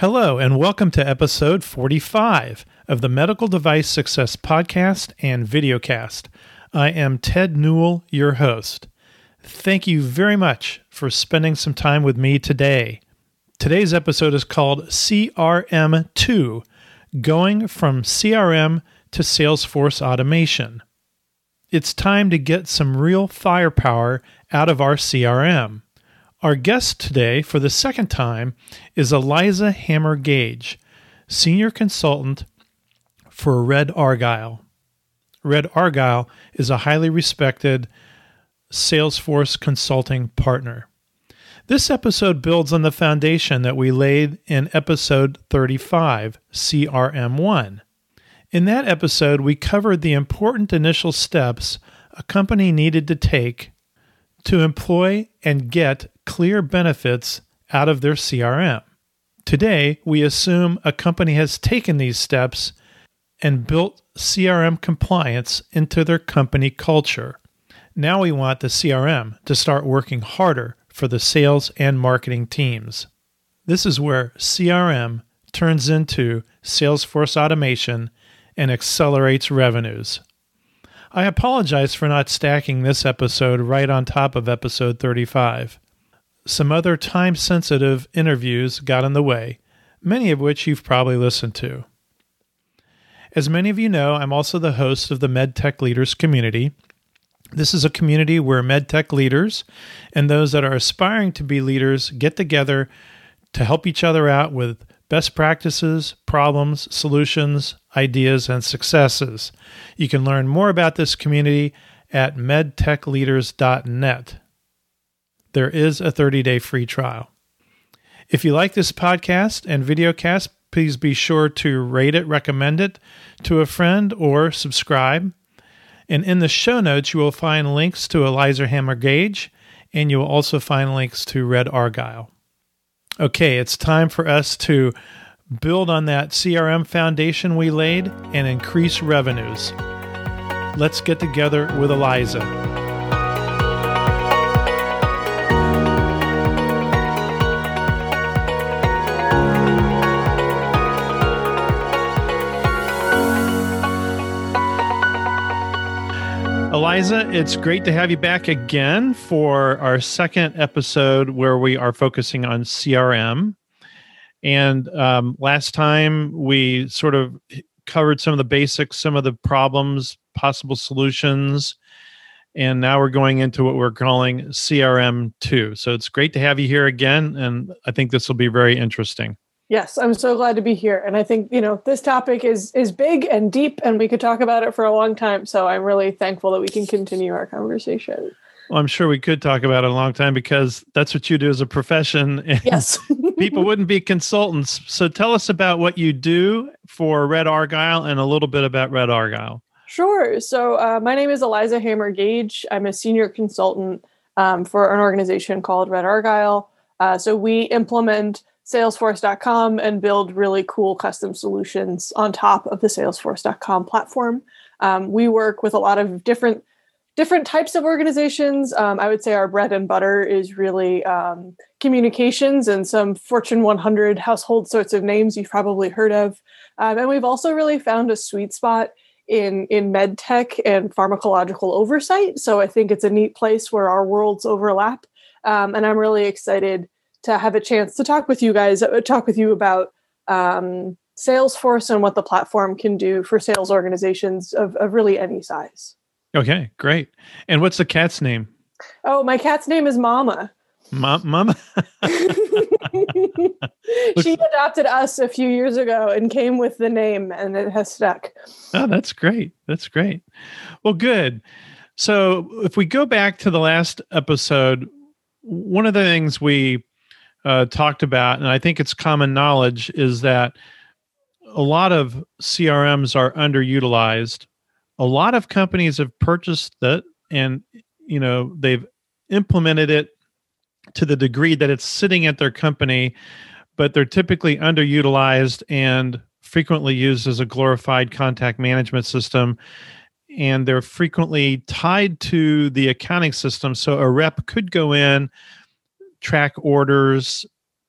Hello, and welcome to episode 45 of the Medical Device Success Podcast and Videocast. I am Ted Newill, your host. Thank you very much for spending some time with me today. Today's episode is called CRM2 Going from CRM to Salesforce Automation. It's time to get some real firepower out of our CRM. Our guest today, for the second time, is Eliza Hammer Gage, Senior Consultant for Red Argyle. Red Argyle is a highly respected Salesforce consulting partner. This episode builds on the foundation that we laid in episode 35, CRM1. In that episode, we covered the important initial steps a company needed to take to employ and get clear benefits out of their CRM. Today, we assume a company has taken these steps and built CRM compliance into their company culture. Now we want the CRM to start working harder for the sales and marketing teams. This is where CRM turns into Salesforce automation and accelerates revenues. I apologize for not stacking this episode right on top of episode 35. Some other time sensitive interviews got in the way, many of which you've probably listened to. As many of you know, I'm also the host of the MedTech Leaders community. This is a community where MedTech leaders and those that are aspiring to be leaders get together to help each other out with best practices, problems, solutions, ideas, and successes. You can learn more about this community at medtechleaders.net there is a 30 day free trial. If you like this podcast and videocast, please be sure to rate it, recommend it to a friend, or subscribe. And in the show notes, you will find links to Eliza Hammer Gage, and you will also find links to Red Argyle. Okay, it's time for us to build on that CRM foundation we laid and increase revenues. Let's get together with Eliza. Eliza, it's great to have you back again for our second episode where we are focusing on CRM. And um, last time we sort of covered some of the basics, some of the problems, possible solutions. And now we're going into what we're calling CRM2. So it's great to have you here again. And I think this will be very interesting. Yes, I'm so glad to be here. And I think, you know, this topic is is big and deep and we could talk about it for a long time. So I'm really thankful that we can continue our conversation. Well, I'm sure we could talk about it a long time because that's what you do as a profession. Yes. people wouldn't be consultants. So tell us about what you do for Red Argyle and a little bit about Red Argyle. Sure. So uh, my name is Eliza Hammer Gage. I'm a senior consultant um, for an organization called Red Argyle. Uh, so we implement salesforce.com and build really cool custom solutions on top of the salesforce.com platform. Um, we work with a lot of different different types of organizations. Um, i would say our bread and butter is really um, communications and some fortune 100 household sorts of names you've probably heard of. Um, and we've also really found a sweet spot in in med tech and pharmacological oversight. So i think it's a neat place where our worlds overlap. Um, and i'm really excited to have a chance to talk with you guys, uh, talk with you about um, Salesforce and what the platform can do for sales organizations of, of really any size. Okay, great. And what's the cat's name? Oh, my cat's name is Mama. Ma- Mama. she adopted us a few years ago and came with the name, and it has stuck. Oh, that's great. That's great. Well, good. So, if we go back to the last episode, one of the things we uh, talked about, and I think it's common knowledge, is that a lot of CRMs are underutilized. A lot of companies have purchased it, and you know they've implemented it to the degree that it's sitting at their company, but they're typically underutilized and frequently used as a glorified contact management system and they're frequently tied to the accounting system. So a rep could go in, track orders,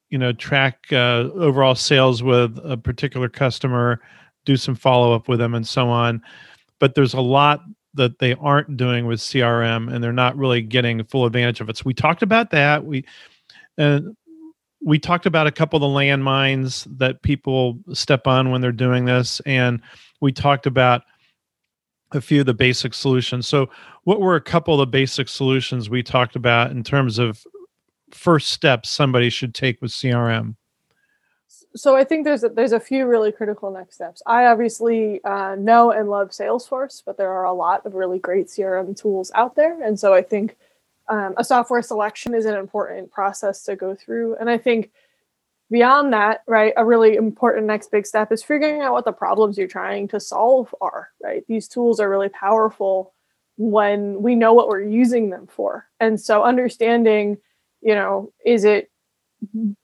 you know track uh, overall sales with a particular customer do some follow up with them and so on. But there's a lot that they aren't doing with crm and they're not really getting full advantage of it. So we talked about that. We and we talked about a couple of the landmines that people step on when they're doing this and we talked about a few of the basic solutions. So what were a couple of the basic solutions we talked about in terms of first steps somebody should take with crm so I think there's a, there's a few really critical next steps. I obviously uh, know and love Salesforce, but there are a lot of really great CRM tools out there, and so I think um, a software selection is an important process to go through. And I think beyond that, right, a really important next big step is figuring out what the problems you're trying to solve are. Right, these tools are really powerful when we know what we're using them for, and so understanding, you know, is it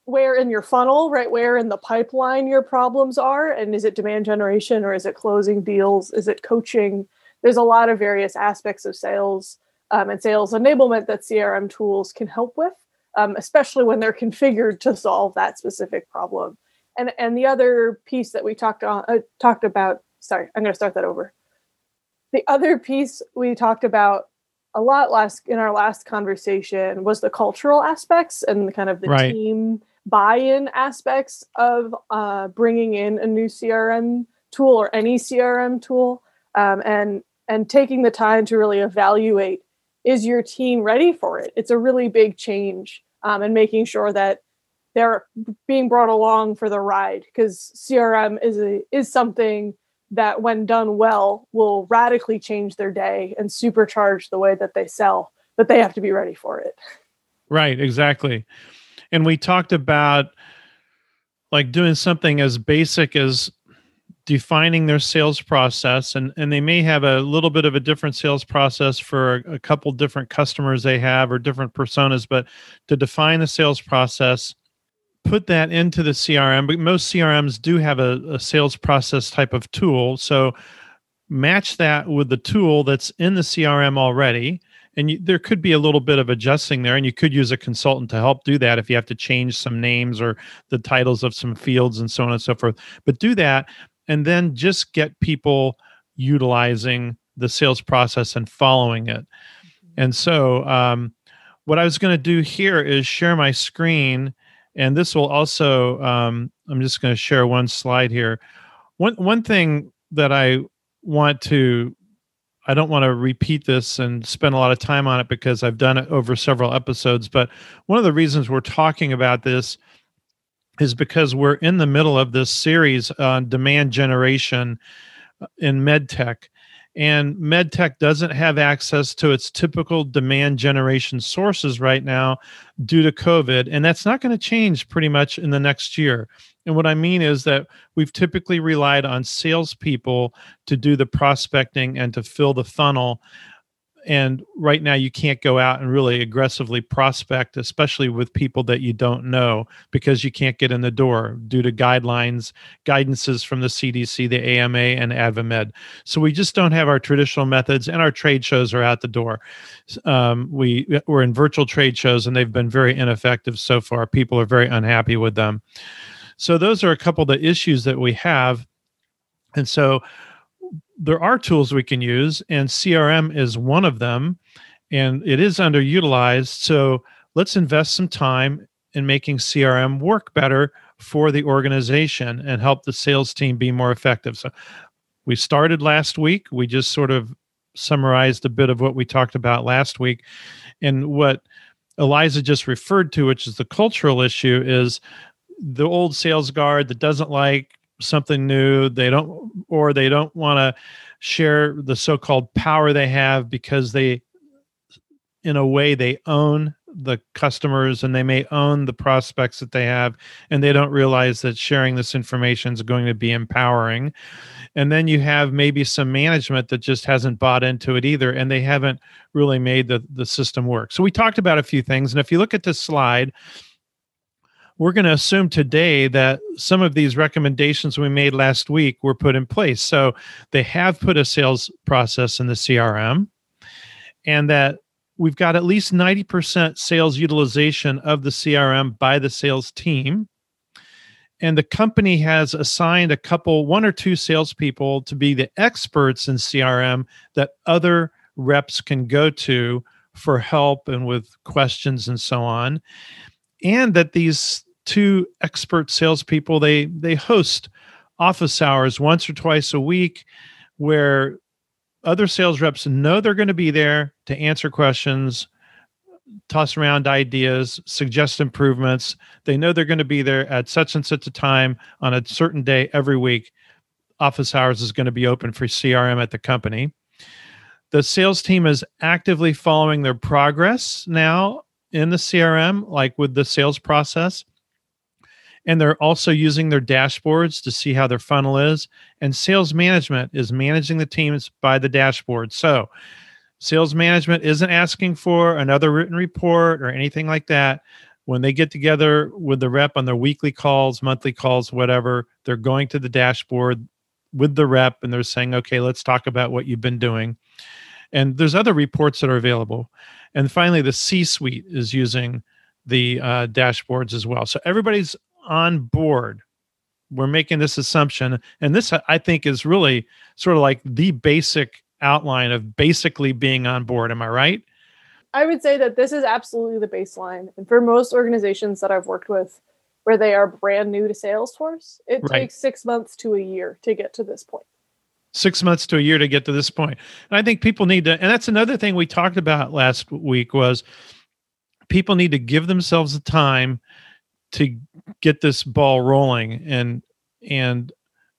where in your funnel, right? Where in the pipeline your problems are. And is it demand generation or is it closing deals? Is it coaching? There's a lot of various aspects of sales um, and sales enablement that CRM tools can help with, um, especially when they're configured to solve that specific problem. And, and the other piece that we talked on uh, talked about, sorry, I'm going to start that over. The other piece we talked about a lot last in our last conversation was the cultural aspects and kind of the right. team buy-in aspects of uh, bringing in a new CRM tool or any CRM tool, um, and and taking the time to really evaluate is your team ready for it. It's a really big change, um, and making sure that they're being brought along for the ride because CRM is a, is something that when done well will radically change their day and supercharge the way that they sell but they have to be ready for it. Right exactly. And we talked about like doing something as basic as defining their sales process and and they may have a little bit of a different sales process for a, couple different customers they have or different personas but to define the sales process put that into the CRM, but most CRMs do have a, a sales process type of tool. So match that with the tool that's in the CRM already. And you, there could be a little bit of adjusting there, and you could use a consultant to help do that if you have to change some names or the titles of some fields and so on and so forth. But do that, and then just get people utilizing the sales process and following it. And so, um, what I was going to do here is share my screen and this will also um, i'm just going to share one slide here. One one thing that i want to i don't want to repeat this and spend a lot of time on it because i've done it over several episodes but one of the reasons we're talking about this is because we're in the middle of this series on demand generation uh, in medtech and medtech doesn't have access to its typical demand generation sources right now due to covid and that's not going to change pretty much in the next year. And what i mean is that we've typically relied on salespeople to do the prospecting and to fill the funnel and right now you can't go out and really aggressively prospect especially with people that you don't know because you can't get in the door due to guidelines guidances from the cdc the ama and advamed so we just don't have our traditional methods and our trade shows are out the door. Um, we we're in virtual trade shows and they've been very ineffective so far. People are very unhappy with them. So those are a couple of the issues that we have. And so there are tools we can use, and CRM is one of them, and it is underutilized. So let's invest some time in making CRM work better for the organization and help the sales team be more effective. So we started last week. We just sort of summarized a bit of what we talked about last week. And what Eliza just referred to, which is the cultural issue, is the old sales guard that doesn't like something new they don't or they don't want to share the so-called power they have because they in a way they own the customers and they may own the prospects that they have and they don't realize that sharing this information is going to be empowering. And then you have maybe some management that just hasn't bought into it either and they haven't really made the, the system work. So we talked about a few things and if you look at this slide we're going to assume today that some of these recommendations we made last week were put in place. So they have put a sales process in the CRM and that we've got at least 90% sales utilization of the CRM by the sales team. And the company has assigned a couple, one or two salespeople to be the experts in CRM that other reps can go to for help and with questions and so on. And that these two expert salespeople they they host office hours once or twice a week where other sales reps know they're going to be there to answer questions, toss around ideas, suggest improvements. They know they're going to be there at such and such a time on a certain day every week. Office hours is going to be open for CRM at the company. The sales team is actively following their progress now in the CRM, like with the sales process and they're also using their dashboards to see how their funnel is and sales management is managing the teams by the dashboard. So sales management isn't asking for another written report or anything like that. When they get together with the rep on their weekly calls monthly calls whatever they're going to the dashboard with the rep and they're saying okay let's talk about what you've been doing. And there's other reports that are available. And finally the c suite is using the uh, dashboards as well. So everybody's on board. We're making this assumption and this i think is really sort of like the basic outline of basically being on board. Am i right? I would say that this is absolutely the baseline and for most organizations that i've worked with where they are brand new to salesforce it right. takes six months to a year to get to this point. Six months to a year to get to this point. And i think people need to and that's another thing we talked about last week was people need to give themselves the time to get this ball rolling and and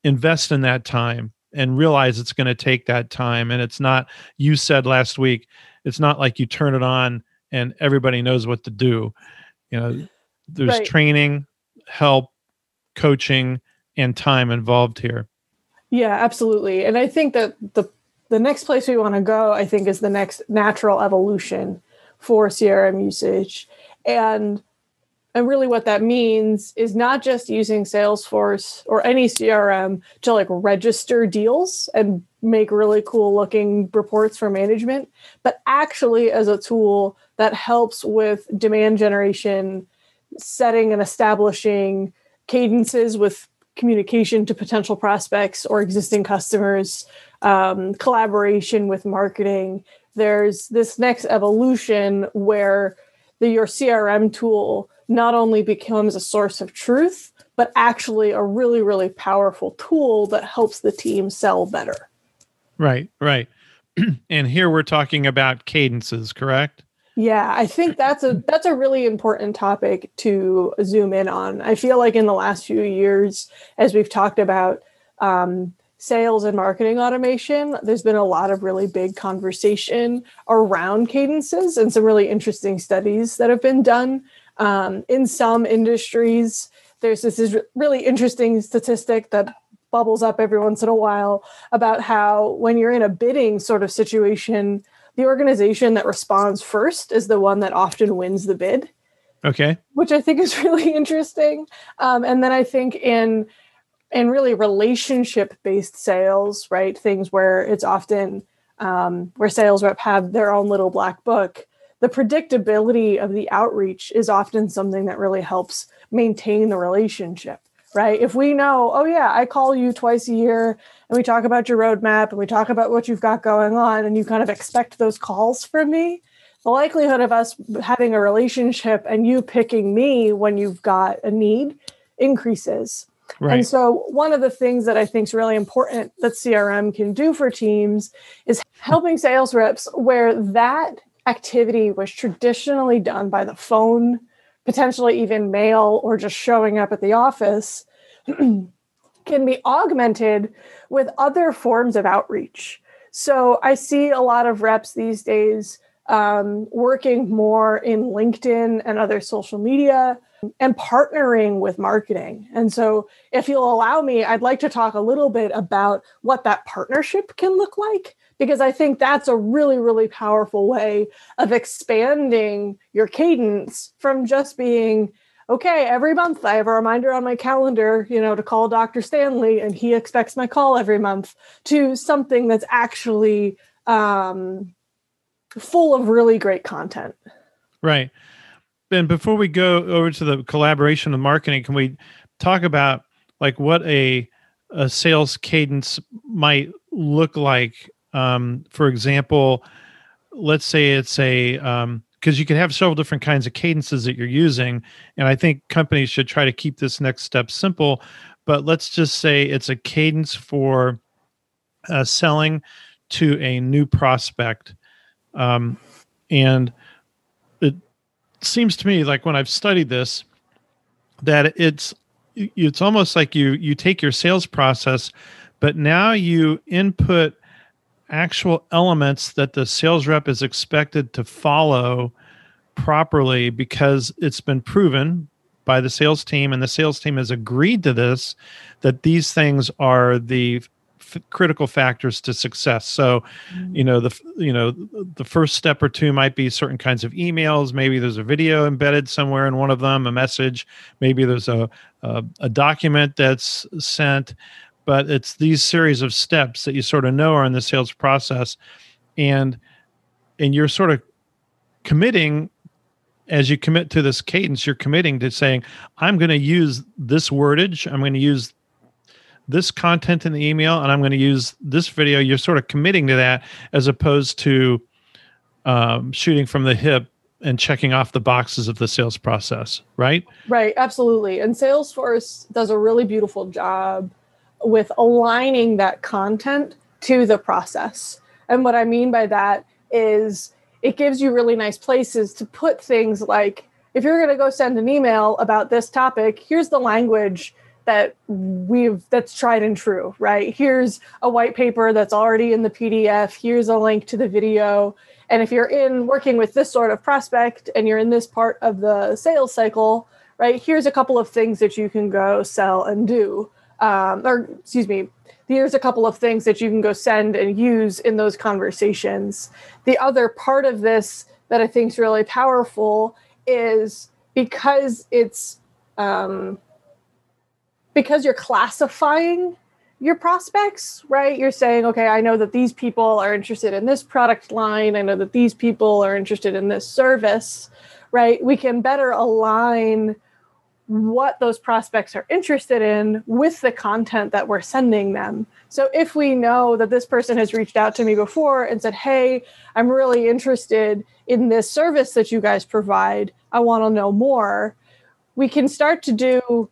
invest in that time and realize it's going to take that time. And it's not you said last week it's not like you turn it on and everybody knows what to do. You know there's right. training help coaching and time involved here. Yeah absolutely. And i think that the the next place we want to go i think is the next natural evolution for crm usage. And and really, what that means is not just using Salesforce or any CRM to like register deals and make really cool looking reports for management, but actually as a tool that helps with demand generation, setting and establishing cadences with communication to potential prospects or existing customers, um, collaboration with marketing. There's this next evolution where the, your CRM tool not only becomes a source of truth, but actually a really, really powerful tool that helps the team sell better. Right, right. and here we're talking about cadences, correct? Yeah, I think that's a that's a really important topic to zoom in on. I feel like in the last few years, as we've talked about um, sales and marketing automation, there's been a lot of really big conversation around cadences and some really interesting studies that have been done um, in some industries, there's this is really interesting statistic that bubbles up every once in a while about how when you're in a bidding sort of situation, the organization that responds first is the one that often wins the bid. Okay. Which I think is really interesting. Um, and then I think in in really relationship based sales, right? Things where it's often um, where sales rep have their own little black book the predictability of the outreach is often something that really helps maintain the relationship right if we know oh yeah i call you twice a year and we talk about your roadmap and we talk about what you've got going on and you kind of expect those calls from me the likelihood of us having a relationship and you picking me when you've got a need increases Right. And so, one of the things that I think is really important that CRM can do for teams is helping sales reps where that activity was traditionally done by the phone, potentially even mail, or just showing up at the office, can be augmented with other forms of outreach. So I see a lot of reps these days um, working more in LinkedIn and other social media and partnering with marketing. And so, if you'll allow me, I'd like to talk a little bit about what that partnership can look like because I think that's a really, really powerful way of expanding your cadence from just being, okay, every month I have a reminder on my calendar, you know, to call Dr. Stanley and he expects my call every month to something that's actually um, full of really great content. Right. And before we go over to the collaboration of marketing, can we talk about like what a a sales cadence might look like? Um, for example, let's say it's a um, because you can have several different kinds of cadences that you're using, and I think companies should try to keep this next step simple. But let's just say it's a cadence for uh, selling to a new prospect, um, and it seems to me like when I've studied this that it's it's almost like you you take your sales process but now you input actual elements that the sales rep is expected to follow properly because it's been proven by the sales team and the sales team has agreed to this that these things are the f- critical factors to success. So you know the you know the first step or two might be certain kinds of emails. Maybe there's a video embedded somewhere in one of them a message. Maybe there's a a, a document that's sent but it's these series of steps that you sort of know are in the sales process. And and you're sort of committing as you commit to this cadence you're committing to saying i'm going to use this wordage i'm going to use this content in the email and i'm going to use this video. You're sort of committing to that as opposed to um, shooting from the hip and checking off the boxes of the sales process right? Right, absolutely. And Salesforce does a really beautiful job with aligning that content to the process. And what I mean by that is it gives you really nice places to put things like if you're going to go send an email about this topic, here's the language that we've that's tried and true, right? Here's a white paper that's already in the PDF, here's a link to the video. And if you're in working with this sort of prospect and you're in this part of the sales cycle, right? Here's a couple of things that you can go sell and do. Um, or excuse me, here's a couple of things that you can go send and use in those conversations. The other part of this that I think is really powerful is because it's um, because you're classifying your prospects, right? You're saying, okay, I know that these people are interested in this product line. I know that these people are interested in this service, right? We can better align what those prospects are interested in with the content that we're sending them. So if we know that this person has reached out to me before and said, Hey, I'm really interested in this service that you guys provide, I want to know more, we can start to do.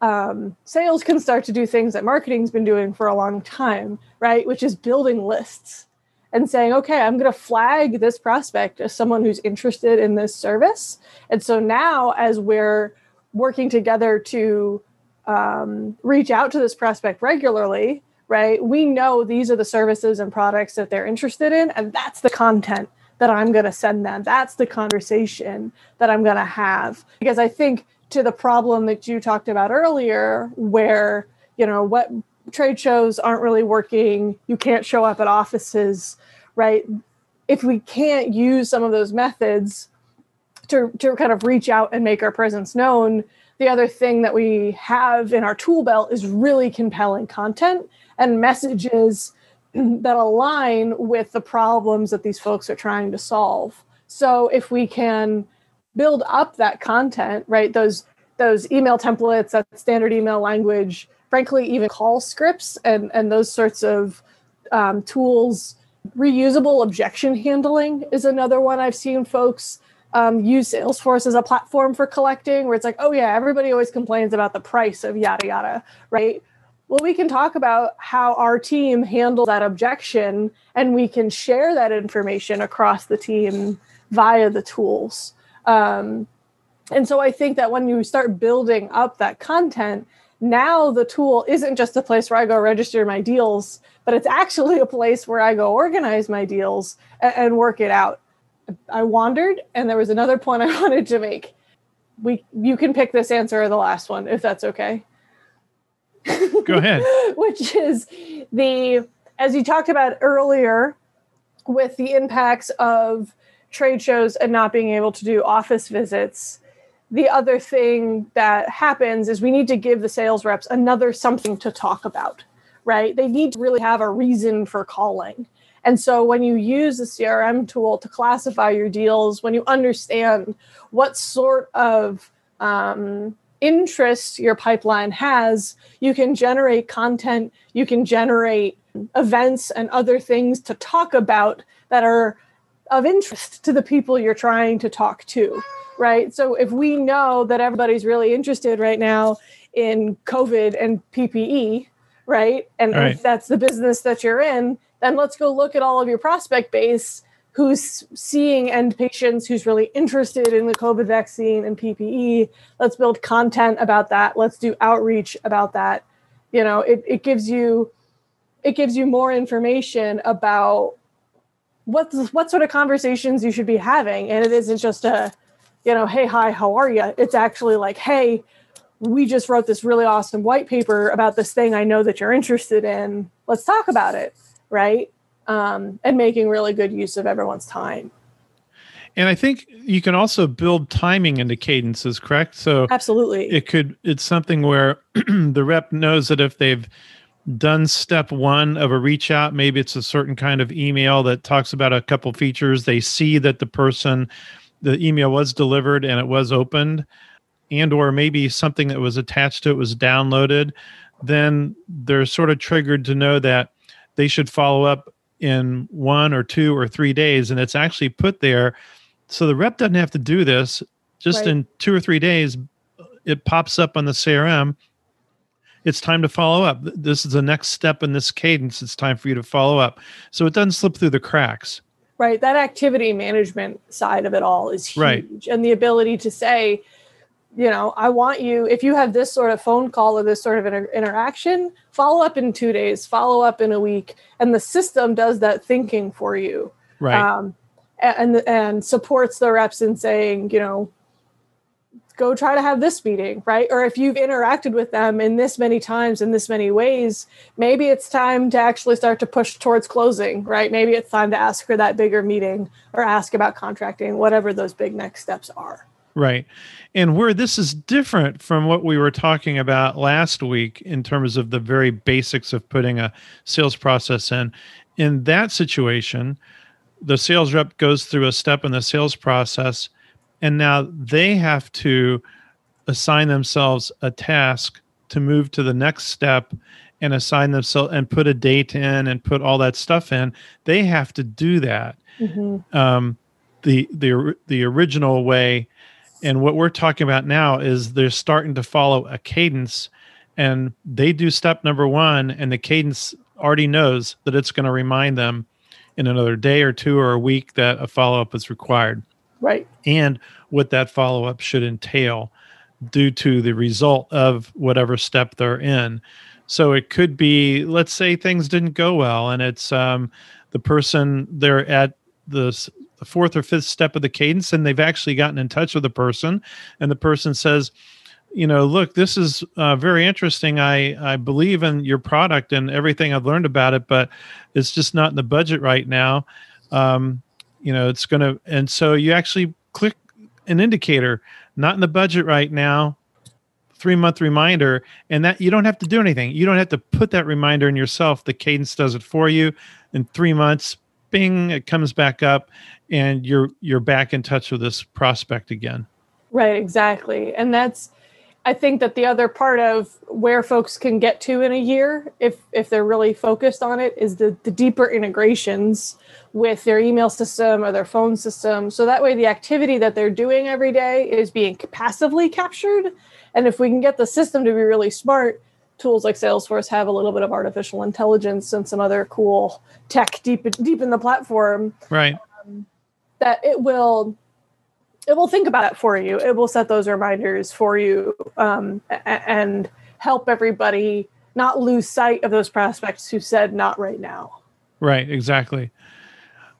Um, sales can start to do things that marketing's been doing for a long time, right? Which is building lists and saying, okay, I'm going to flag this prospect as someone who's interested in this service. And so now, as we're working together to um, reach out to this prospect regularly, right? We know these are the services and products that they're interested in, and that's the content that I'm going to send them. That's the conversation that I'm going to have. Because I think to the problem that you talked about earlier, where, you know, what trade shows aren't really working, you can't show up at offices, right? If we can't use some of those methods, to, to kind of reach out and make our presence known. The other thing that we have in our tool belt is really compelling content and messages that align with the problems that these folks are trying to solve. So if we can build up that content, right, those those email templates, that standard email language, frankly, even call scripts and and those sorts of um, tools. Reusable objection handling is another one I've seen folks um, use Salesforce as a platform for collecting, where it's like, oh yeah, everybody always complains about the price of yada yada, right? Well, we can talk about how our team handled that objection, and we can share that information across the team via the tools. Um, and so I think that when you start building up that content, now the tool isn't just a place where I go register my deals, but it's actually a place where I go organize my deals and, and work it out. I wandered, and there was another point I wanted to make. We, you can pick this answer or the last one if that's okay. Go ahead. Which is the, as you talked about earlier, with the impacts of trade shows and not being able to do office visits. The other thing that happens is we need to give the sales reps another something to talk about, right? They need to really have a reason for calling. And so when you use a CRM tool to classify your deals, when you understand what sort of um, interest your pipeline has, you can generate content, you can generate events and other things to talk about that are of interest to the people you're trying to talk to, right? So if we know that everybody's really interested right now in COVID and PPE, right? And Right. if that's the business that you're in, then let's go look at all of your prospect base who's seeing end patients, who's really interested in the COVID vaccine and PPE. Let's build content about that. Let's do outreach about that. You know, it, it gives you it gives you more information about what what sort of conversations you should be having. And it isn't just a, you know, hey, hi, how are you? It's actually like, hey, we just wrote this really awesome white paper about this thing I know that you're interested in. Let's talk about it, right? Um, and making really good use of everyone's time. And I think you can also build timing into cadences, correct? So Absolutely. it could it's something where the rep knows that if they've done step one of a reach out maybe it's a certain kind of email that talks about a couple features they see that the person the email was delivered and it was opened and or maybe something that was attached to it was downloaded then they're sort of triggered to know that they should follow up in one or two or three days and it's actually put there. So the rep doesn't have to do this. Just Right. in two or three days it pops up on the crm it's time to follow up. This is the next step in this cadence. It's time for you to follow up. So it doesn't slip through the cracks. Right. That activity management side of it all is huge. Right. and the ability to say you know i want you if you have this sort of phone call or this sort of inter- interaction follow up in two days follow up in a week and the system does that thinking for you. Right. Um, and and supports the reps in saying you know go try to have this meeting right? Or if you've interacted with them in this many times in this many ways maybe it's time to actually start to push towards closing right? Maybe it's time to ask for that bigger meeting or ask about contracting whatever those big next steps are Right. And where this is different from what we were talking about last week in terms of the very basics of putting a sales process in, in that situation, the sales rep goes through a step in the sales process, and now they have to assign themselves a task to move to the next step and assign themselves and put a date in and put all that stuff in. They have to do that um, the the the original way, and what we're talking about now is they're starting to follow a cadence, and they do step number one, and the cadence already knows that it's going to remind them in another day or two or a week that a follow up is required, right and what that follow up should entail due to the result of whatever step they're in. So it could be, let's say things didn't go well, and it's um, the person they're at the, s- the fourth or fifth step of the cadence, and they've actually gotten in touch with the person, and the person says, you know, look, this is uh, very interesting. I I believe in your product and everything I've learned about it, but it's just not in the budget right now. Um, you know, it's going to, and so you actually click an indicator, not in the budget right now three month reminder and that you don't have to do anything you don't have to put that reminder in yourself the cadence does it for you in three months bing it comes back up and you're you're back in touch with this prospect again. Right, exactly. And that's I think that the other part of where folks can get to in a year if if they're really focused on it is the the deeper integrations with their email system or their phone system. So that way the activity that they're doing every day is being passively captured. And if we can get the system to be really smart tools like Salesforce have a little bit of artificial intelligence and some other cool tech deep deep in the platform right. that it will it will think about it for you. It will set those reminders for you um, and help everybody not lose sight of those prospects who said not right now. Right exactly.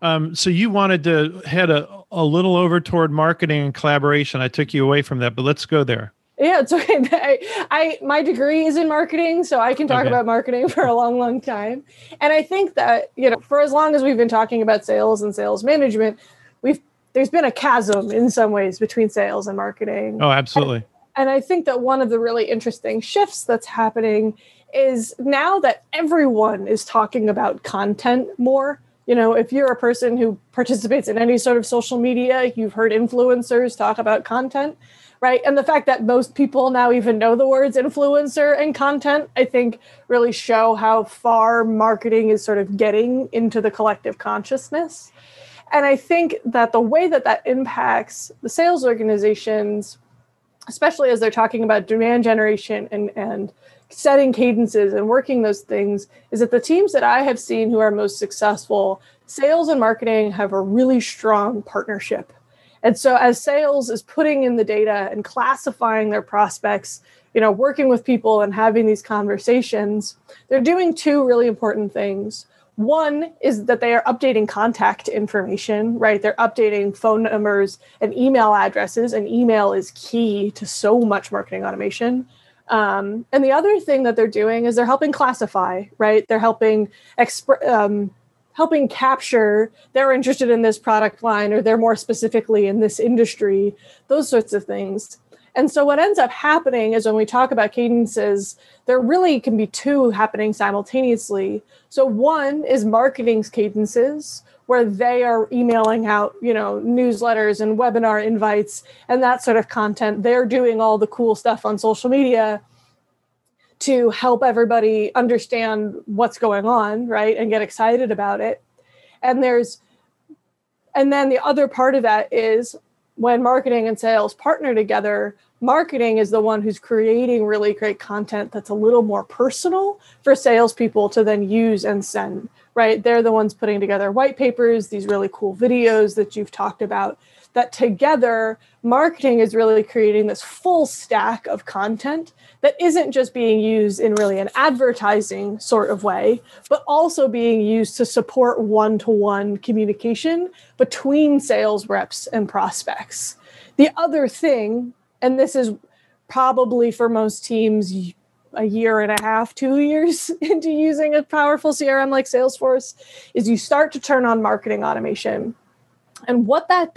Um, so you wanted to head a, a little over toward marketing and collaboration. I took you away from that but let's go there yeah it's okay. I, I my degree is in marketing so i can talk Okay. about marketing for a long long time. And i think that you know for as long as we've been talking about sales and sales management we've there's been a chasm in some ways between sales and marketing. Oh absolutely. And I think that one of the really interesting shifts that's happening is now that everyone is talking about content more, you know, if you're a person who participates in any sort of social media, you've heard influencers talk about content, right? And the fact that most people now even know the words influencer and content, I think really show how far marketing is sort of getting into the collective consciousness. And I think that the way that that impacts the sales organizations, especially as they're talking about demand generation and, and setting cadences and working those things, is that the teams that I have seen who are most successful, sales and marketing have a really strong partnership. And so as sales is putting in the data and classifying their prospects, you know, working with people and having these conversations, they're doing two really important things. One is that they are updating contact information, right? They're updating phone numbers and email addresses, and email is key to so much marketing automation. Um, and the other thing that they're doing is they're helping classify, right? They're helping exp- um, helping capture they're interested in this product line or they're more specifically in this industry, those sorts of things. And so what ends up happening is when we talk about cadences, there really can be two happening simultaneously. So one is marketing's cadences, where they are emailing out, you know, newsletters and webinar invites and that sort of content. They're doing all the cool stuff on social media to help everybody understand what's going on, right? And get excited about it. And there's and then the other part of that is when marketing and sales partner together, marketing is the one who's creating really great content that's a little more personal for salespeople to then use and send, right? They're the ones putting together white papers, these really cool videos that you've talked about. That together, marketing is really creating this full stack of content that isn't just being used in really an advertising sort of way, but also being used to support one to one communication between sales reps and prospects. The other thing and this is probably for most teams a year and a half, two years into using a powerful CRM like Salesforce, is you start to turn on marketing automation. And what that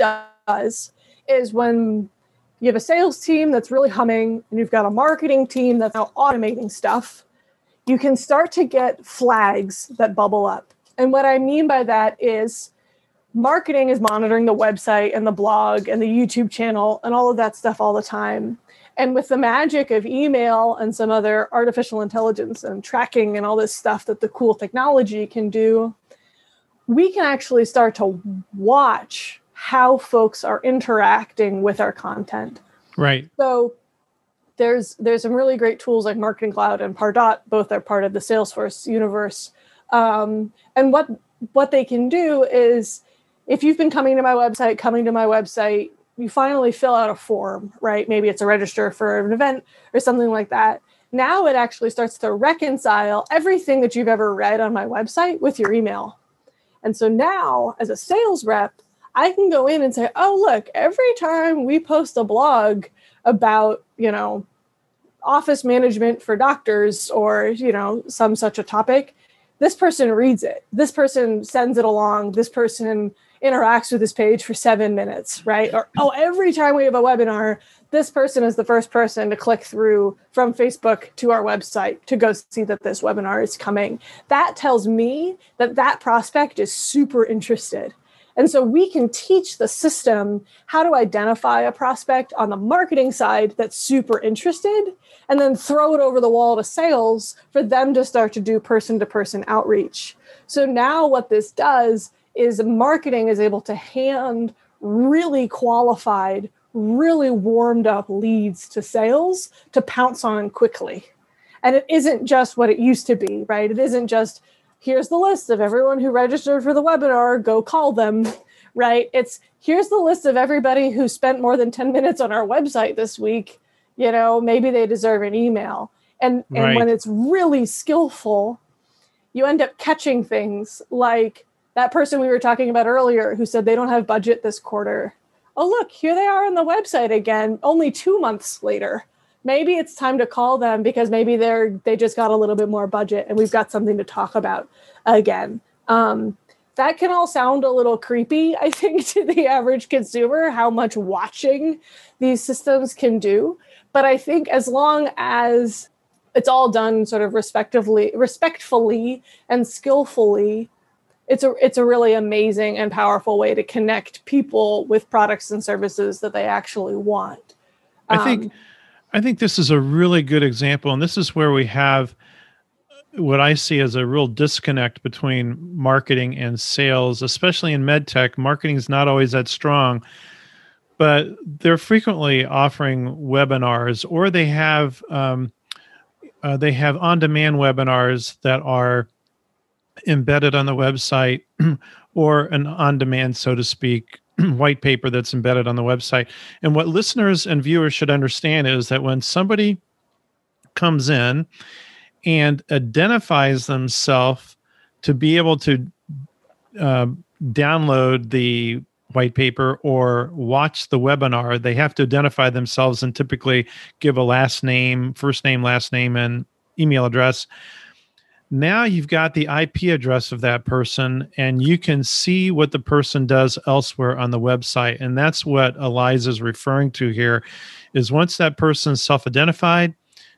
does is when you have a sales team that's really humming and you've got a marketing team that's now automating stuff, you can start to get flags that bubble up. And what I mean by that is marketing is monitoring the website and the blog and the YouTube channel and all of that stuff all the time. And with the magic of email and some other artificial intelligence and tracking and all this stuff that the cool technology can do, we can actually start to watch how folks are interacting with our content. Right. So there's there's some really great tools like Marketing Cloud and Pardot, both are part of the Salesforce universe. Um, and what what they can do is if you've been coming to my website, coming to my website, you finally fill out a form, right? Maybe it's a register for an event or something like that. Now it actually starts to reconcile everything that you've ever read on my website with your email. And so now, as a sales rep, I can go in and say, oh, look, every time we post a blog about, you know, office management for doctors or, you know, some such a topic, this person reads it. This person sends it along. This person interacts with this page for seven minutes, right? Or, oh, every time we have a webinar, this person is the first person to click through from Facebook to our website to go see that this webinar is coming. That tells me that that prospect is super interested. And so we can teach the system how to identify a prospect on the marketing side that's super interested and then throw it over the wall to sales for them to start to do person to person outreach. So now what this does is marketing is able to hand really qualified, really warmed up leads to sales to pounce on quickly. And it isn't just what it used to be, right? It isn't just here's the list of everyone who registered for the webinar, go call them, right? It's here's the list of everybody who spent more than 10 minutes on our website this week. You know, maybe they deserve an email. And, right. and when it's really skillful, you end up catching things like that person we were talking about earlier who said they don't have budget this quarter. Oh, look, here they are on the website again, only two months later. Maybe it's time to call them because maybe they're they just got a little bit more budget and we've got something to talk about again. Um, that can all sound a little creepy, I think, to the average consumer, how much watching these systems can do. But I think as long as it's all done sort of respectively, respectfully and skillfully, it's a it's a really amazing and powerful way to connect people with products and services that they actually want. Um, I think I think this is a really good example, and this is where we have what I see as a real disconnect between marketing and sales, especially in medtech. Marketing is not always that strong, but they're frequently offering webinars, or they have um, uh, they have on-demand webinars that are embedded on the website, or an on-demand, so to speak, white paper that's embedded on the website. And what listeners and viewers should understand is that when somebody comes in and identifies themselves to be able to uh, download the white paper or watch the webinar, they have to identify themselves and typically give a last name, first name, last name, and email address. Now you've got the IP address of that person, and you can see what the person does elsewhere on the website. And that's what Eliza is referring to here. Is once that person's self-identified,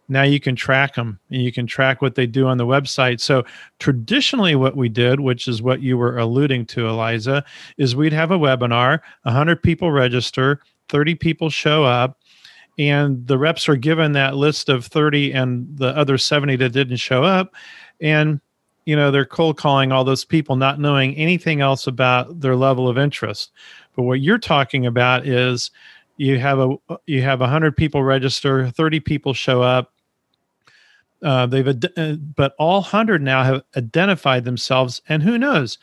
now you can track them and you can track what they do on the website. So traditionally, what we did, which is what you were alluding to, Eliza, is we'd have a webinar, 100 people register, 30 people show up, and the reps are given that list of 30 and the other 70 that didn't show up. And you know they're cold calling all those people not knowing anything else about their level of interest. But what you're talking about is you have a you have 100 people register 30 people show up. Uh, they've ad- uh, but all 100 now have identified themselves and who knows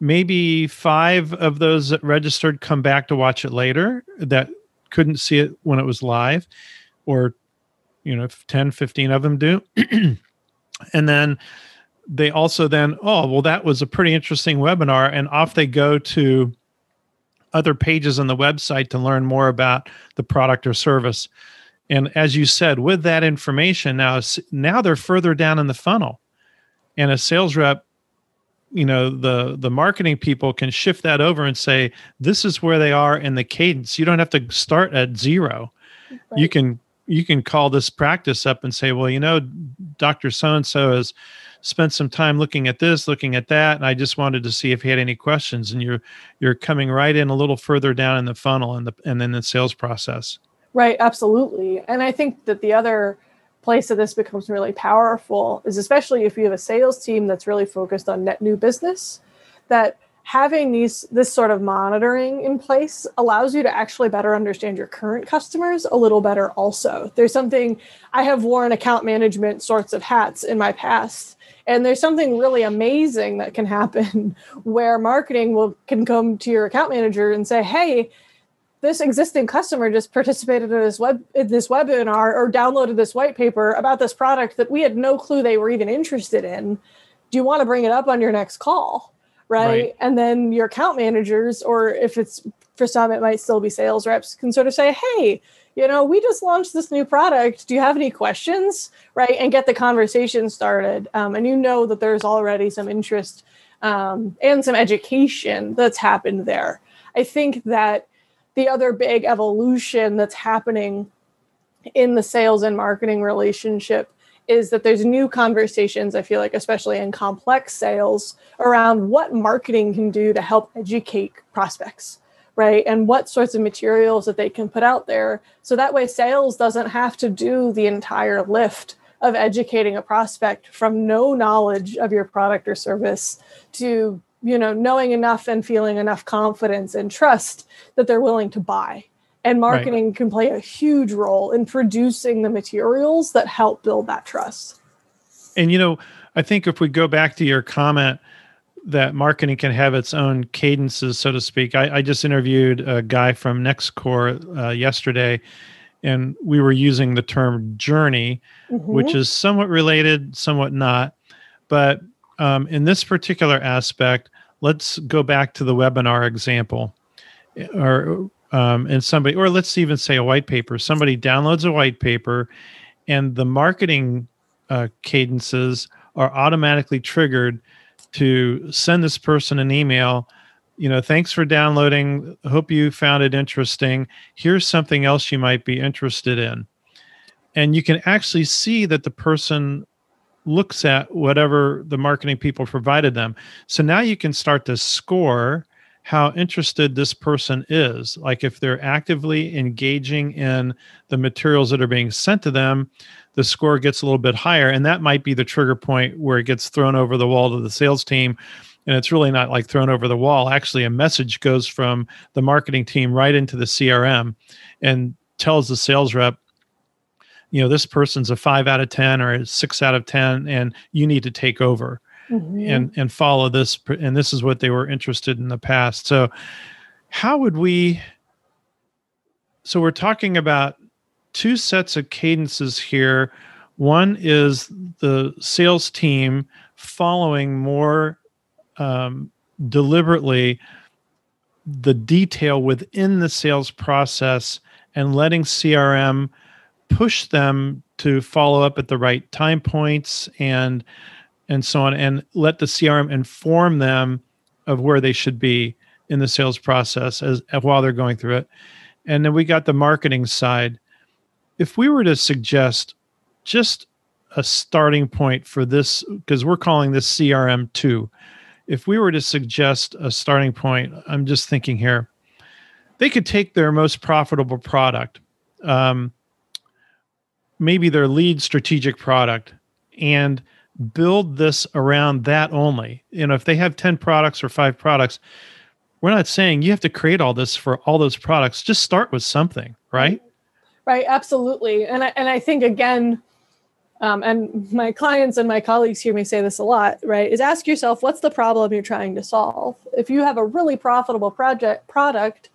maybe five of those that registered come back to watch it later that couldn't see it when it was live or you know if 10 15 of them do and then they also then oh well that was a pretty interesting webinar and off they go to other pages on the website to learn more about the product or service and as you said, with that information now, now they're further down in the funnel, and a sales rep, you know, the the marketing people can shift that over and say, this is where they are in the cadence. You don't have to start at zero. Right. You can you can call this practice up and say, well, you know, Doctor So and So has spent some time looking at this, looking at that, and I just wanted to see if he had any questions. And you're you're coming right in a little further down in the funnel and the and then the sales process. Right, absolutely. And I think that the other place that this becomes really powerful is especially if you have a sales team that's really focused on net new business, that having these this sort of monitoring in place allows you to actually better understand your current customers a little better also there's something i have worn account management sorts of hats in my past and there's something really amazing that can happen where marketing will can come to your account manager and say hey this existing customer just participated in this web in this webinar or downloaded this white paper about this product that we had no clue they were even interested in. Do you want to bring it up on your next call? Right? right. And then your account managers, or if it's for some, it might still be sales reps, can sort of say, hey, you know, we just launched this new product. Do you have any questions? Right. And get the conversation started. Um, and you know that there's already some interest um, and some education that's happened there. I think that the other big evolution that's happening in the sales and marketing relationship is that there's new conversations i feel like especially in complex sales around what marketing can do to help educate prospects right? And what sorts of materials that they can put out there. So that way sales doesn't have to do the entire lift of educating a prospect from no knowledge of your product or service to you know knowing enough and feeling enough confidence and trust that they're willing to buy and marketing right. can play a huge role in producing the materials that help build that trust and you know i think if we go back to your comment that marketing can have its own cadences so to speak i, I just interviewed a guy from nextcore uh, yesterday and we were using the term journey mm-hmm. which is somewhat related somewhat not but um, in this particular aspect, let's go back to the webinar example, or um, and somebody, or let's even say a white paper. Somebody downloads a white paper, and the marketing uh, cadences are automatically triggered to send this person an email. You know, thanks for downloading. Hope you found it interesting. Here's something else you might be interested in. And you can actually see that the person looks at whatever the marketing people provided them. So now you can start to score how interested this person is. Like if they're actively engaging in the materials that are being sent to them, the score gets a little bit higher. And that might be the trigger point where it gets thrown over the wall to the sales team. And it's really not like thrown over the wall. Actually, a message goes from the marketing team right into the CRM and tells the sales rep, you know, this person's a five out of 10 or a six out of 10, and you need to take over mm-hmm. and and follow this and this is what they were interested in the past so how would we so we're talking about two sets of cadences here one is the sales team following more um, deliberately the detail within the sales process and letting crm push them to follow up at the right time points and and so on, and let the CRM inform them of where they should be in the sales process as, as while they're going through it. And then we got the marketing side. If we were to suggest just a starting point for this, because we're calling this CRM two, if we were to suggest a starting point, I'm just thinking here, they could take their most profitable product, um, maybe their lead strategic product, and build this around that only. You know, if they have 10 products or five products, we're not saying you have to create all this for all those products. Just start with something, right? Right, absolutely. And I, and I think again, um, and my clients and my colleagues hear me say this a lot, right? Is ask yourself what's the problem you're trying to solve. If you have a really profitable project product,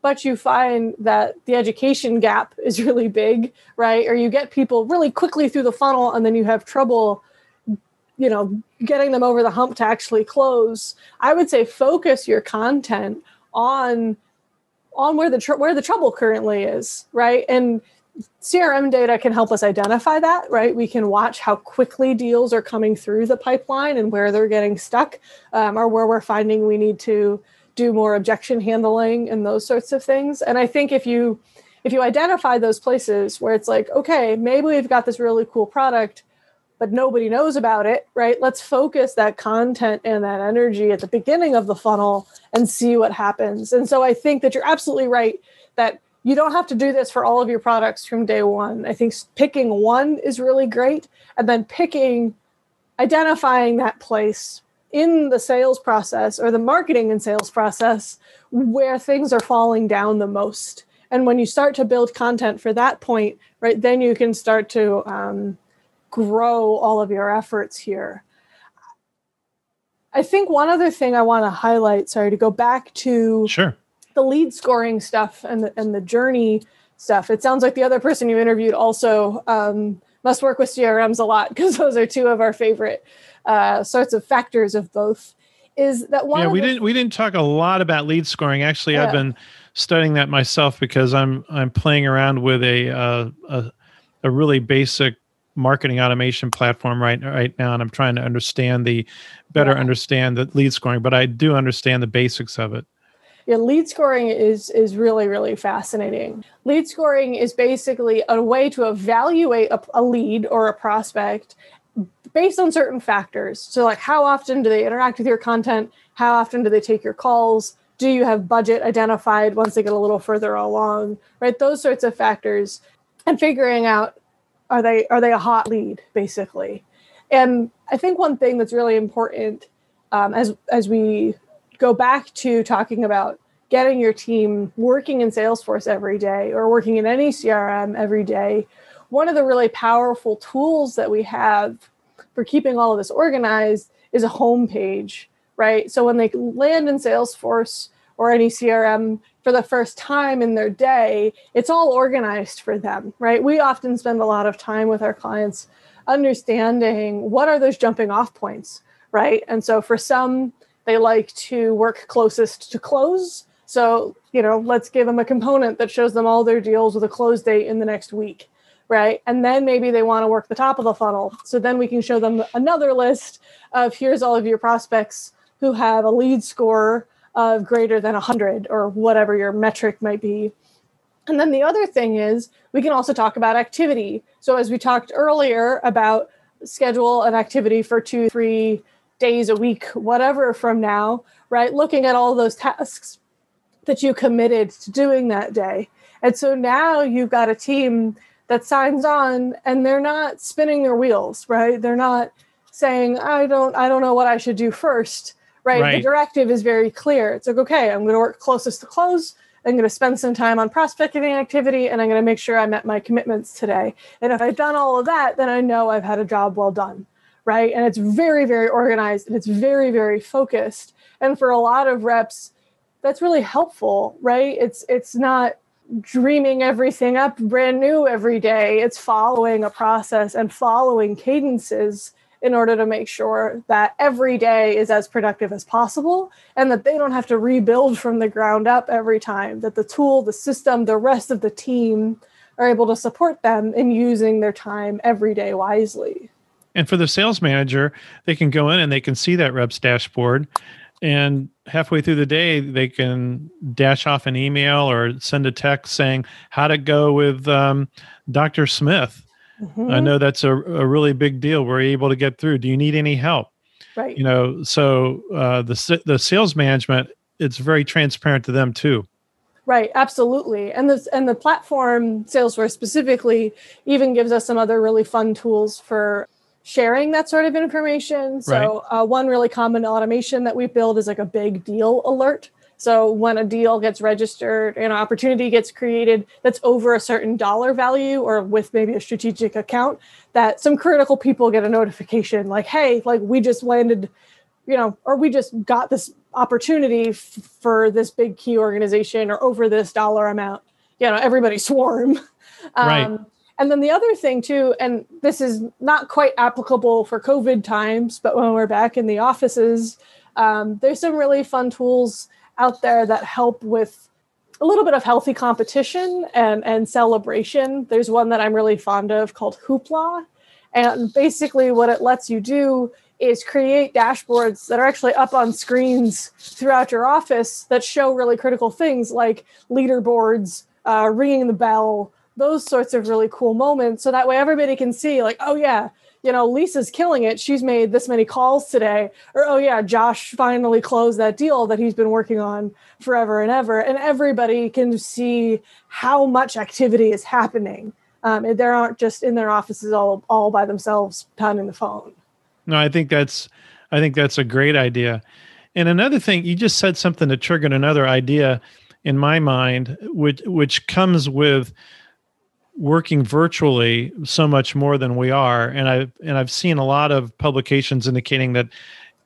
but you find that the education gap is really big, right? Or you get people really quickly through the funnel and then you have trouble you know getting them over the hump to actually close i would say focus your content on on where the tr- where the trouble currently is right? And crm data can help us identify that right? We can watch how quickly deals are coming through the pipeline and where they're getting stuck um, or where we're finding we need to do more objection handling and those sorts of things. And i think if you if you identify those places where it's like okay maybe we've got this really cool product but nobody knows about it, right? Let's focus that content and that energy at the beginning of the funnel and see what happens. And so I think that you're absolutely right that you don't have to do this for all of your products from day one. I think picking one is really great. And then picking, identifying that place in the sales process or the marketing and sales process where things are falling down the most. And when you start to build content for that point, right, then you can start to um, grow all of your efforts here. I think one other thing I want to highlight, sorry, to go back to sure. the lead scoring stuff and the, and the journey stuff. It sounds like the other person you interviewed also um, must work with CRMs a lot because those are two of our favorite uh, sorts of factors of both. Is that one? Yeah, we the, didn't we didn't talk a lot about lead scoring. Actually, yeah. I've been studying that myself because I'm I'm playing around with a uh, a, a really basic marketing automation platform right right now and i'm trying to understand the better yeah. understand the lead scoring but i do understand the basics of it. Yeah lead scoring is is really really fascinating. Lead scoring is basically a way to evaluate a, a lead or a prospect based on certain factors. So like how often do they interact with your content? How often do they take your calls? Do you have budget identified once they get a little further along? Right those sorts of factors. And figuring out are they are they a hot lead basically? And i think one thing that's really important um, as as we go back to talking about getting your team working in salesforce every day or working in any crm every day one of the really powerful tools that we have for keeping all of this organized is a home page right? So when they land in salesforce or any crm for the first time in their day, it's all organized for them, right? We often spend a lot of time with our clients understanding what are those jumping off points, right? And so for some, they like to work closest to close. So, you know, let's give them a component that shows them all their deals with a close date in the next week, right? And then maybe they want to work the top of the funnel. So then we can show them another list of here's all of your prospects who have a lead score of greater than 100 or whatever your metric might be. And then the other thing is we can also talk about activity. So as we talked earlier about schedule an activity for two, three days a week, whatever from now, right? Looking at all those tasks that you committed to doing that day. And so now you've got a team that signs on and they're not spinning their wheels, right? They're not saying, I don't, I don't know what I should do first. Right? right. The directive is very clear. It's like, okay, I'm going to work closest to close. I'm going to spend some time on prospecting activity and I'm going to make sure I met my commitments today. And if I've done all of that, then I know I've had a job well done. Right. And it's very, very organized and it's very, very focused. And for a lot of reps, that's really helpful, right? It's it's not dreaming everything up brand new every day. It's following a process and following cadences in order to make sure that every day is as productive as possible and that they don't have to rebuild from the ground up every time, that the tool, the system, the rest of the team are able to support them in using their time every day wisely. And for the sales manager, they can go in and they can see that reps dashboard and halfway through the day they can dash off an email or send a text saying how to go with um, dr smith mm-hmm. i know that's a, a really big deal we're able to get through do you need any help right you know so uh, the, the sales management it's very transparent to them too Right, absolutely. And this and the platform Salesforce specifically even gives us some other really fun tools for sharing that sort of information. So, right. uh, one really common automation that we build is like a big deal alert. So, when a deal gets registered, and an opportunity gets created that's over a certain dollar value or with maybe a strategic account, that some critical people get a notification like, hey, like we just landed, you know, or we just got this opportunity f- for this big key organization or over this dollar amount. You know, everybody swarm. Um, right and then the other thing too, and this is not quite applicable for COVID times, but when we're back in the offices, um, there's some really fun tools out there that help with a little bit of healthy competition and, and celebration. There's one that I'm really fond of called Hoopla. And basically, what it lets you do is create dashboards that are actually up on screens throughout your office that show really critical things like leaderboards, uh, ringing the bell, those sorts of really cool moments so that way everybody can see like oh yeah you know lisa's killing it. She's made this many calls today. Or oh yeah josh finally closed that deal that he's been working on forever and ever. And everybody can see how much activity is happening. Um, and they aren't just in their offices all all by themselves pounding the phone. No i think that's i think that's a great idea. And another thing you just said something that triggered another idea in my mind which which comes with working virtually so much more than we are. And i and i've seen a lot of publications indicating that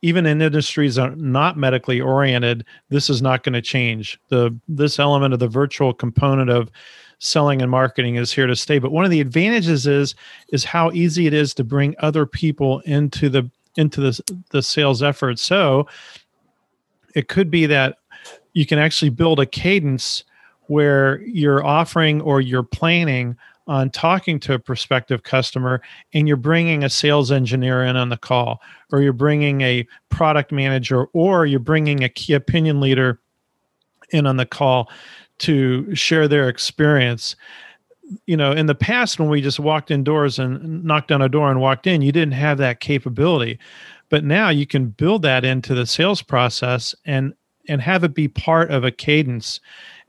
even in industries that are not medically oriented this is not going to change. The this element of the virtual component of selling and marketing is here to stay. But one of the advantages is is how easy it is to bring other people into the into the, the sales effort. So it could be that you can actually build a cadence where you're offering or you're planning on talking to a prospective customer and you're bringing a sales engineer in on the call or you're bringing a product manager or you're bringing a key opinion leader in on the call to share their experience. You know in the past when we just walked indoors and knocked on a door and walked in you didn't have that capability. But now you can build that into the sales process and and have it be part of a cadence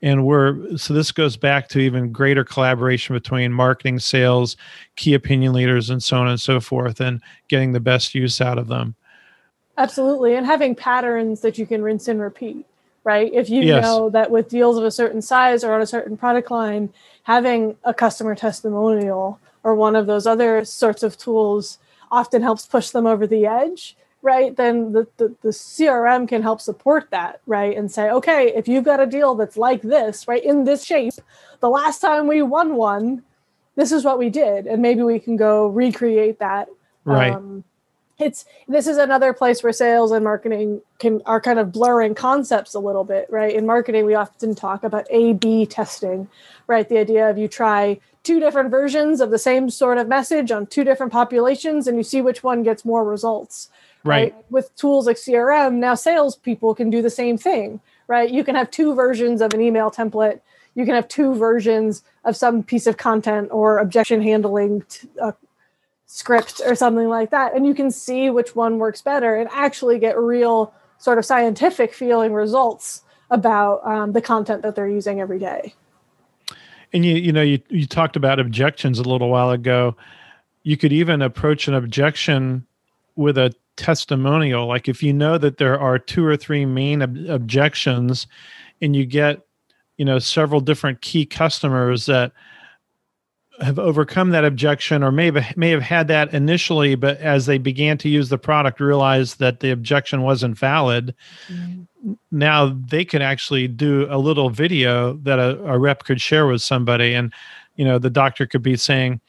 and we're so this goes back to even greater collaboration between marketing sales key opinion leaders and so on and so forth and getting the best use out of them absolutely and having patterns that you can rinse and repeat right if you yes. know that with deals of a certain size or on a certain product line having a customer testimonial or one of those other sorts of tools often helps push them over the edge right, then the, the, the, CRM can help support that, right? And say, okay, if you've got a deal that's like this, right, in this shape, the last time we won one, this is what we did. And maybe we can go recreate that. Right. Um, it's this is another place where sales and marketing can are kind of blurring concepts a little bit right in marketing we often talk about a b testing right the idea of you try two different versions of the same sort of message on two different populations and you see which one gets more results right. right? With tools like CRM, now salespeople can do the same thing, right? You can have two versions of an email template. You can have two versions of some piece of content or objection handling t- uh, script or something like that and you can see which one works better and actually get real sort of scientific feeling results about um, the content that they're using every day and you you know you, you talked about objections a little while ago you could even approach an objection with a testimonial like if you know that there are two or three main ob- objections and you get you know several different key customers that have overcome that objection or may have, may have had that initially but as they began to use the product realized that the objection wasn't valid mm-hmm. now they could actually do a little video that a, a rep could share with somebody and you know the doctor could be saying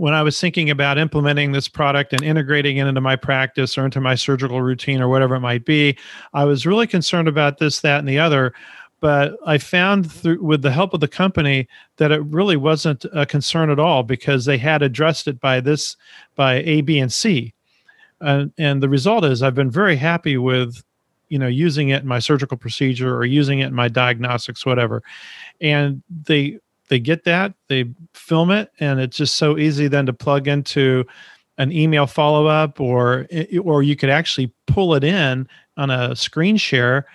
when i was thinking about implementing this product and integrating it into my practice or into my surgical routine or whatever it might be i was really concerned about this that and the other. But I found through with the help of the company that it really wasn't a concern at all because they had addressed it by this by A, B, and C, and and the result is I've been very happy with you know using it in my surgical procedure or using it in my diagnostics whatever, and they they get that they film it and it's just so easy then to plug into an email follow up or or you could actually pull it in on a screen share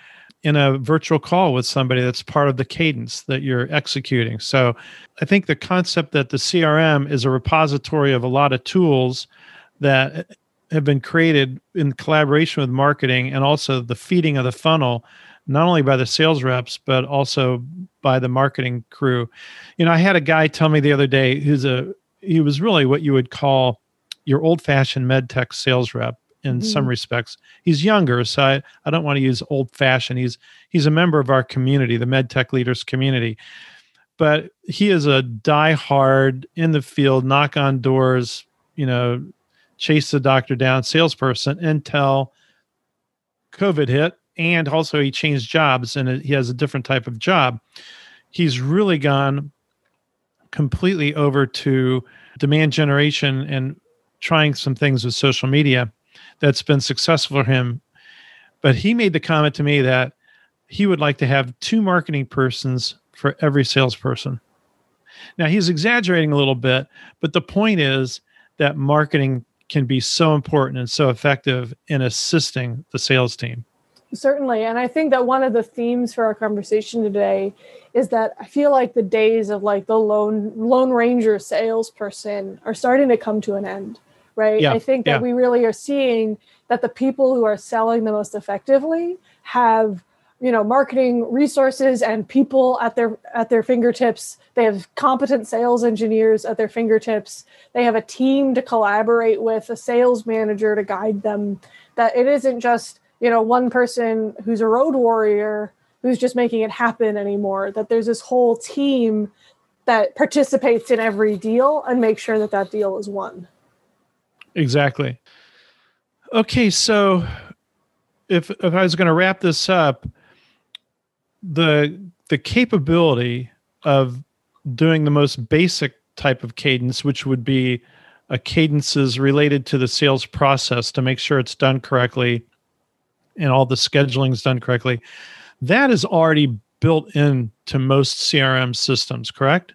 in a virtual call with somebody that's part of the cadence that you're executing. So I think the concept that the CRM is a repository of a lot of tools that have been created in collaboration with marketing and also the feeding of the funnel not only by the sales reps but also by the marketing crew. You know, I had a guy tell me the other day who's a he was really what you would call your old-fashioned med tech sales rep in mm-hmm. some respects. He's younger, so I, I don't want to use old fashioned. He's he's a member of our community, the med tech Leaders community. But he is a die-hard in the field, knock on doors, you know, chase the doctor down salesperson until COVID hit. And also, he changed jobs and he has a different type of job. He's really gone completely over to demand generation and trying some things with social media that's been successful for him. But he made the comment to me that he would like to have two marketing persons for every salesperson. Now he's exaggerating a little bit, but the point is that marketing can be so important and so effective in assisting the sales team. Certainly. And I think that one of the themes for our conversation today is that I feel like the days of like the lone lone ranger salesperson are starting to come to an end right? Yeah, I think that yeah. we really are seeing that the people who are selling the most effectively have you know marketing resources and people at their at their fingertips they have competent sales engineers at their fingertips they have a team to collaborate with a sales manager to guide them that it isn't just you know one person who's a road warrior who's just making it happen anymore that there's this whole team that participates in every deal and make sure that that deal is won Exactly. Okay, so if if I was going to wrap this up, the the capability of doing the most basic type of cadence, which would be a cadences related to the sales process to make sure it's done correctly and all the scheduling is done correctly, that is already built into most CRM systems, correct?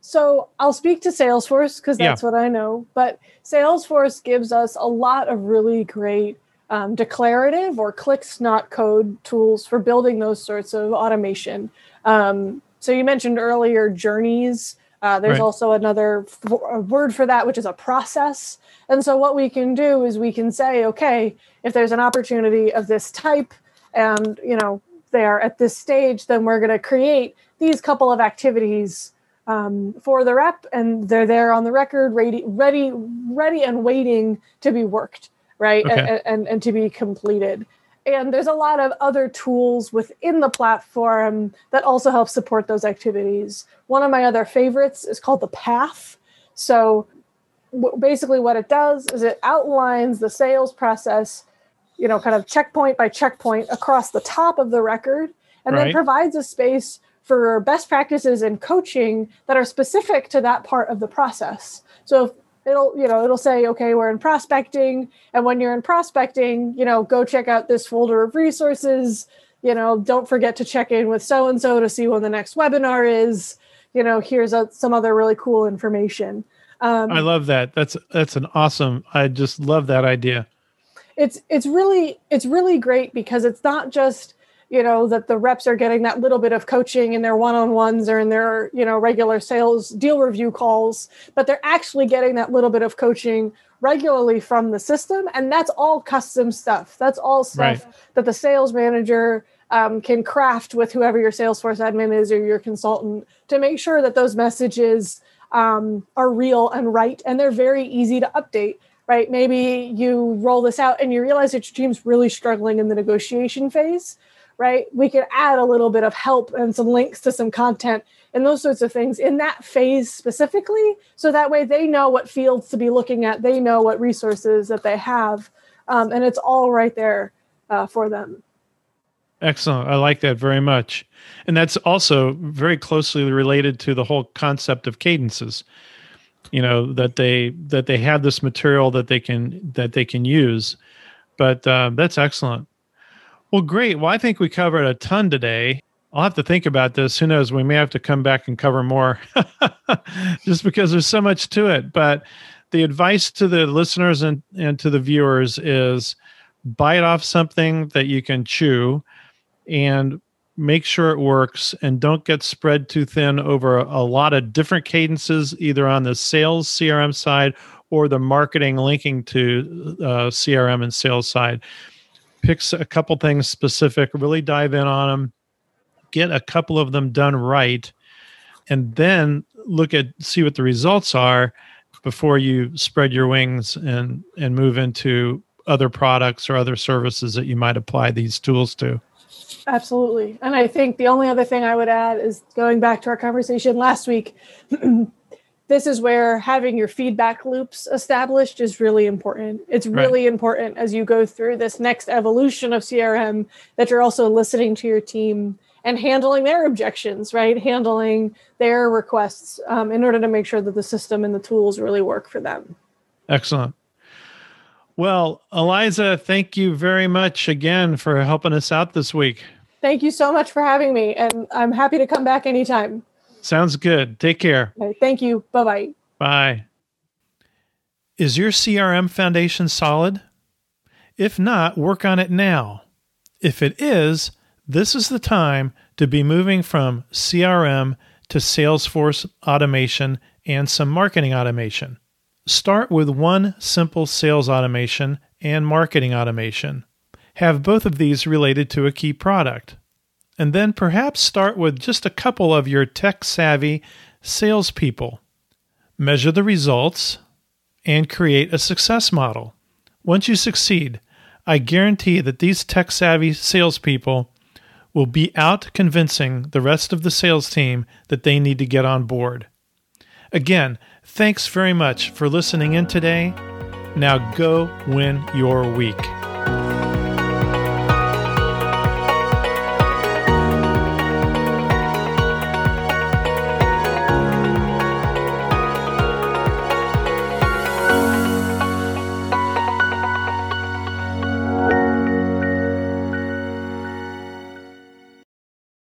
So I'll speak to Salesforce because that's yeah. what I know. But Salesforce gives us a lot of really great um, declarative or clicks not code tools for building those sorts of automation. Um, so you mentioned earlier journeys. Uh, there's right. also another f- word for that, which is a process. And so what we can do is we can say, okay, if there's an opportunity of this type, and you know they are at this stage, then we're going to create these couple of activities um, for the rep, and they're there on the record, ready, ready, ready, and waiting to be worked, right, okay. and, and and to be completed. And there's a lot of other tools within the platform that also help support those activities. One of my other favorites is called the Path. So basically, what it does is it outlines the sales process, you know, kind of checkpoint by checkpoint across the top of the record, and right. then provides a space for best practices and coaching that are specific to that part of the process. So it'll you know it'll say okay we're in prospecting and when you're in prospecting you know go check out this folder of resources you know don't forget to check in with so and so to see when the next webinar is you know here's a, some other really cool information Um, I love that. That's that's an awesome. I just love that idea. It's it's really it's really great because it's not just you know that the reps are getting that little bit of coaching in their one-on-ones or in their you know regular sales deal review calls but they're actually getting that little bit of coaching regularly from the system. And that's all custom stuff. That's all stuff right. that the sales manager um, can craft with whoever your salesforce admin is or your consultant to make sure that those messages um, are real and right. And they're very easy to update right? Maybe you roll this out and you realize that your team's really struggling in the negotiation phase right? We could add a little bit of help and some links to some content and those sorts of things in that phase specifically. So that way they know what fields to be looking at, they know what resources that they have, um, and it's all right there uh, for them. Excellent. I like that very much. And that's also very closely related to the whole concept of cadences. You know, that they that they have this material that they can that they can use. But uh, that's excellent. Well, great. Well, I think we covered a ton today. I'll have to think about this. Who knows? We may have to come back and cover more just because there's so much to it. But the advice to the listeners and, and to the viewers is bite off something that you can chew and make sure it works and don't get spread too thin over a, lot of different cadences, either on the sales CRM side or the marketing linking to uh, CRM and sales side picks a couple things specific, really dive in on them, get a couple of them done right, and then look at see what the results are before you spread your wings and and move into other products or other services that you might apply these tools to. Absolutely. And I think the only other thing I would add is going back to our conversation last week, this is where having your feedback loops established is really important. It's really right. important as you go through this next evolution of CRM that you're also listening to your team and handling their objections, right? Handling their requests um, in order to make sure that the system and the tools really work for them. Excellent. Well, Eliza, thank you very much again for helping us out this week. Thank you so much for having me, and I'm happy to come back anytime. Sounds good. Take care. Thank you. Bye bye. Bye. Is your CRM foundation solid? If not, work on it now. If it is, this is the time to be moving from CRM to Salesforce automation and some marketing automation. Start with one simple sales automation and marketing automation. Have both of these related to a key product and then perhaps start with just a couple of your tech savvy salespeople. Measure the results and create a success model. Once you succeed, I guarantee that these tech savvy salespeople will be out convincing the rest of the sales team that they need to get on board. Again, thanks very much for listening in today. Now go win your week.